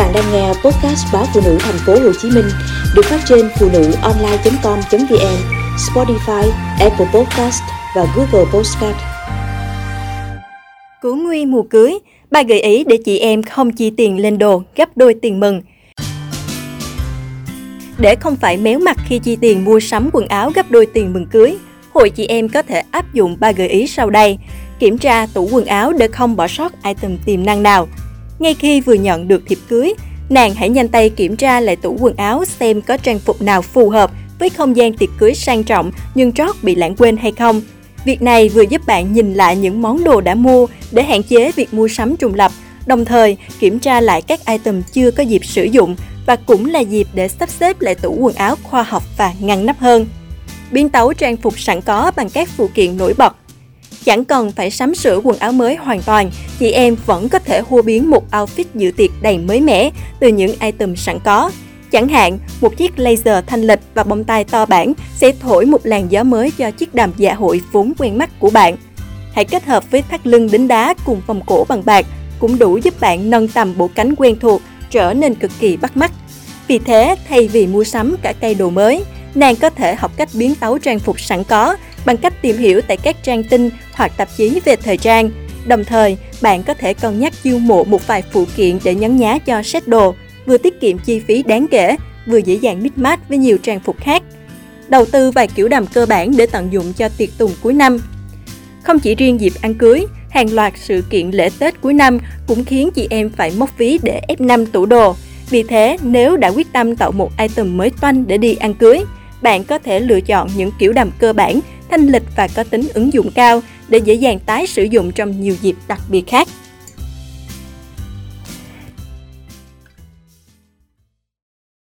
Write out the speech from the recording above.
bạn đang nghe podcast báo phụ nữ thành phố Hồ Chí Minh được phát trên phụ nữ online.com.vn, Spotify, Apple Podcast và Google Podcast. Cứu nguy mùa cưới, bà gợi ý để chị em không chi tiền lên đồ gấp đôi tiền mừng. Để không phải méo mặt khi chi tiền mua sắm quần áo gấp đôi tiền mừng cưới, hội chị em có thể áp dụng ba gợi ý sau đây. Kiểm tra tủ quần áo để không bỏ sót item tiềm năng nào. Ngay khi vừa nhận được thiệp cưới, nàng hãy nhanh tay kiểm tra lại tủ quần áo xem có trang phục nào phù hợp với không gian tiệc cưới sang trọng nhưng trót bị lãng quên hay không. Việc này vừa giúp bạn nhìn lại những món đồ đã mua để hạn chế việc mua sắm trùng lập, đồng thời kiểm tra lại các item chưa có dịp sử dụng và cũng là dịp để sắp xếp lại tủ quần áo khoa học và ngăn nắp hơn. Biến tấu trang phục sẵn có bằng các phụ kiện nổi bật Chẳng cần phải sắm sửa quần áo mới hoàn toàn, chị em vẫn có thể hô biến một outfit dự tiệc đầy mới mẻ từ những item sẵn có. Chẳng hạn, một chiếc laser thanh lịch và bông tai to bản sẽ thổi một làn gió mới cho chiếc đàm dạ hội vốn quen mắt của bạn. Hãy kết hợp với thắt lưng đính đá cùng vòng cổ bằng bạc cũng đủ giúp bạn nâng tầm bộ cánh quen thuộc trở nên cực kỳ bắt mắt. Vì thế, thay vì mua sắm cả cây đồ mới, nàng có thể học cách biến tấu trang phục sẵn có bằng cách tìm hiểu tại các trang tin hoặc tạp chí về thời trang. Đồng thời, bạn có thể cân nhắc chiêu mộ một vài phụ kiện để nhấn nhá cho set đồ, vừa tiết kiệm chi phí đáng kể, vừa dễ dàng mix match với nhiều trang phục khác. Đầu tư vài kiểu đầm cơ bản để tận dụng cho tiệc tùng cuối năm. Không chỉ riêng dịp ăn cưới, hàng loạt sự kiện lễ Tết cuối năm cũng khiến chị em phải móc ví để ép năm tủ đồ. Vì thế, nếu đã quyết tâm tạo một item mới toanh để đi ăn cưới, bạn có thể lựa chọn những kiểu đầm cơ bản thanh lịch và có tính ứng dụng cao để dễ dàng tái sử dụng trong nhiều dịp đặc biệt khác.